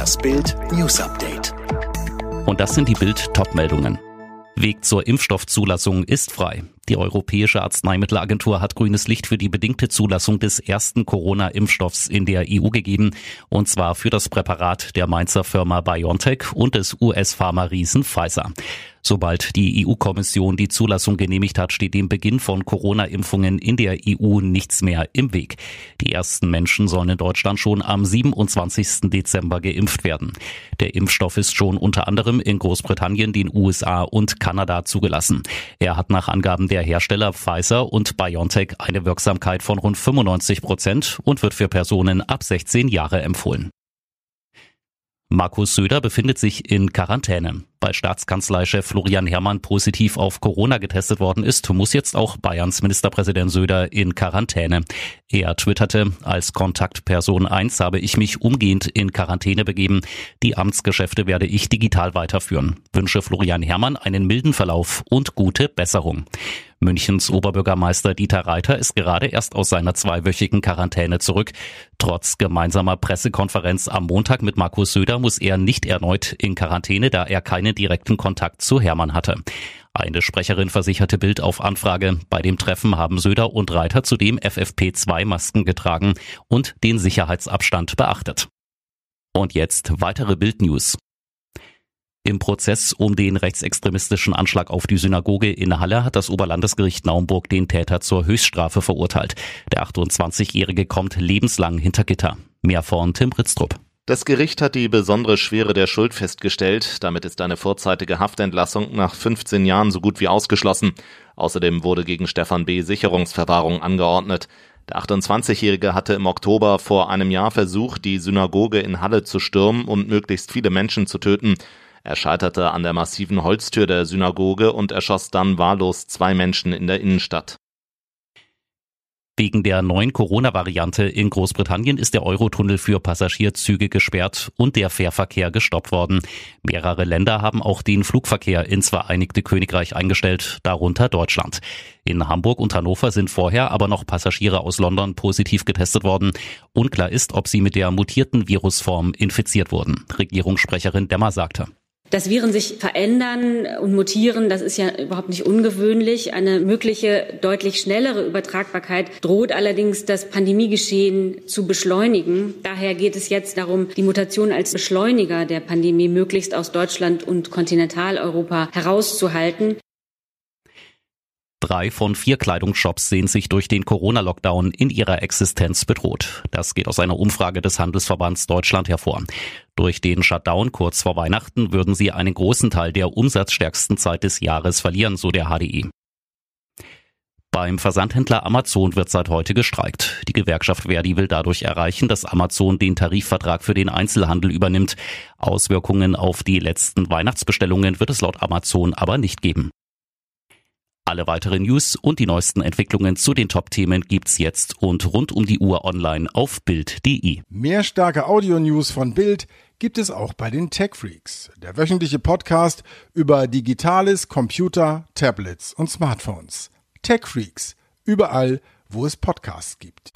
Das Bild News Update. Und das sind die Bild Topmeldungen. Weg zur Impfstoffzulassung ist frei. Die Europäische Arzneimittelagentur hat grünes Licht für die bedingte Zulassung des ersten Corona-Impfstoffs in der EU gegeben, und zwar für das Präparat der Mainzer Firma BioNTech und des US-Pharma-Riesen Pfizer. Sobald die EU-Kommission die Zulassung genehmigt hat, steht dem Beginn von Corona-Impfungen in der EU nichts mehr im Weg. Die ersten Menschen sollen in Deutschland schon am 27. Dezember geimpft werden. Der Impfstoff ist schon unter anderem in Großbritannien, den USA und Kanada zugelassen. Er hat nach Angaben der Hersteller Pfizer und BioNTech eine Wirksamkeit von rund 95 Prozent und wird für Personen ab 16 Jahre empfohlen. Markus Söder befindet sich in Quarantäne. Weil Staatskanzleichef Florian Herrmann positiv auf Corona getestet worden ist, muss jetzt auch Bayerns Ministerpräsident Söder in Quarantäne. Er twitterte, als Kontaktperson 1 habe ich mich umgehend in Quarantäne begeben. Die Amtsgeschäfte werde ich digital weiterführen. Wünsche Florian Herrmann einen milden Verlauf und gute Besserung. Münchens Oberbürgermeister Dieter Reiter ist gerade erst aus seiner zweiwöchigen Quarantäne zurück. Trotz gemeinsamer Pressekonferenz am Montag mit Markus Söder muss er nicht erneut in Quarantäne, da er keinen direkten Kontakt zu Hermann hatte. Eine Sprecherin versicherte Bild auf Anfrage. Bei dem Treffen haben Söder und Reiter zudem FFP2-Masken getragen und den Sicherheitsabstand beachtet. Und jetzt weitere Bildnews. Im Prozess um den rechtsextremistischen Anschlag auf die Synagoge in Halle hat das Oberlandesgericht Naumburg den Täter zur Höchststrafe verurteilt. Der 28-Jährige kommt lebenslang hinter Gitter. Mehr von Tim Ritztrup. Das Gericht hat die besondere Schwere der Schuld festgestellt. Damit ist eine vorzeitige Haftentlassung nach 15 Jahren so gut wie ausgeschlossen. Außerdem wurde gegen Stefan B. Sicherungsverwahrung angeordnet. Der 28-Jährige hatte im Oktober vor einem Jahr versucht, die Synagoge in Halle zu stürmen und möglichst viele Menschen zu töten. Er scheiterte an der massiven Holztür der Synagoge und erschoss dann wahllos zwei Menschen in der Innenstadt. Wegen der neuen Corona-Variante in Großbritannien ist der Eurotunnel für Passagierzüge gesperrt und der Fährverkehr gestoppt worden. Mehrere Länder haben auch den Flugverkehr ins Vereinigte Königreich eingestellt, darunter Deutschland. In Hamburg und Hannover sind vorher aber noch Passagiere aus London positiv getestet worden. Unklar ist, ob sie mit der mutierten Virusform infiziert wurden. Regierungssprecherin Demmer sagte. Dass Viren sich verändern und mutieren, das ist ja überhaupt nicht ungewöhnlich. Eine mögliche deutlich schnellere Übertragbarkeit droht allerdings das Pandemiegeschehen zu beschleunigen. Daher geht es jetzt darum, die Mutation als Beschleuniger der Pandemie möglichst aus Deutschland und Kontinentaleuropa herauszuhalten. Drei von vier Kleidungsshops sehen sich durch den Corona-Lockdown in ihrer Existenz bedroht. Das geht aus einer Umfrage des Handelsverbands Deutschland hervor. Durch den Shutdown kurz vor Weihnachten würden sie einen großen Teil der umsatzstärksten Zeit des Jahres verlieren, so der HDI. Beim Versandhändler Amazon wird seit heute gestreikt. Die Gewerkschaft Verdi will dadurch erreichen, dass Amazon den Tarifvertrag für den Einzelhandel übernimmt. Auswirkungen auf die letzten Weihnachtsbestellungen wird es laut Amazon aber nicht geben. Alle weiteren News und die neuesten Entwicklungen zu den Top-Themen gibt's jetzt und rund um die Uhr online auf Bild.de. Mehr starke Audio-News von Bild gibt es auch bei den Tech Freaks, der wöchentliche Podcast über Digitales, Computer, Tablets und Smartphones. Tech Freaks, überall, wo es Podcasts gibt.